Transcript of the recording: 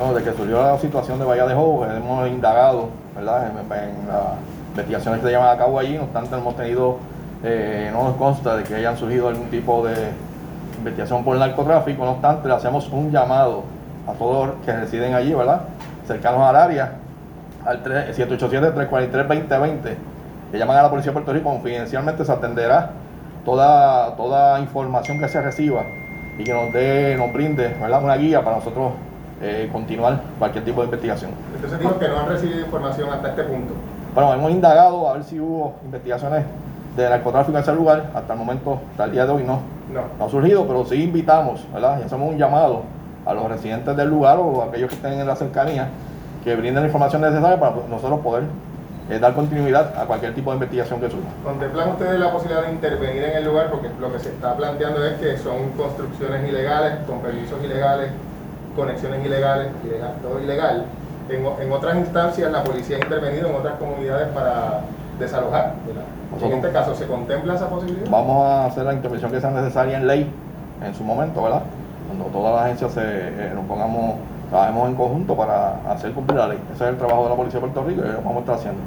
Bueno, de que surgió la situación de Bahía de Jobo, hemos indagado, ¿verdad? En, las investigaciones que se llevan a cabo allí, no obstante, hemos tenido, eh, no nos consta de que hayan surgido algún tipo de investigación por narcotráfico, no obstante, le hacemos un llamado a todos los que residen allí, ¿verdad? Cercanos al área, al 3 787-343-2020, que llaman a la Policía de Puerto Rico, confidencialmente se atenderá toda, toda información que se reciba y que nos dé, nos brinde, ¿verdad? Una guía para nosotros eh, continuar cualquier tipo de investigación. Entonces dijo que no han recibido información hasta este punto. Bueno, hemos indagado a ver si hubo investigaciones de narcotráfico en ese lugar. Hasta el momento, hasta el día de hoy no, No. no ha surgido, pero sí invitamos, ¿verdad? Y hacemos un llamado a los residentes del lugar o a aquellos que estén en la cercanía que brinden la información necesaria para nosotros poder eh, dar continuidad a cualquier tipo de investigación que surja. ¿Contemplan ustedes la posibilidad de intervenir en el lugar? Porque lo que se está planteando es que son construcciones ilegales, con permisos ilegales, conexiones ilegales, ilegal- todo ilegal. En, en otras instancias la policía ha intervenido en otras comunidades para desalojar. ¿verdad? En este caso, ¿se contempla esa posibilidad? Vamos a hacer la intervención que sea necesaria en ley en su momento, ¿verdad? Cuando todas las agencias se, eh, nos pongamos, trabajemos en conjunto para hacer cumplir la ley. Ese es el trabajo de la Policía de Puerto Rico y lo vamos a estar haciendo.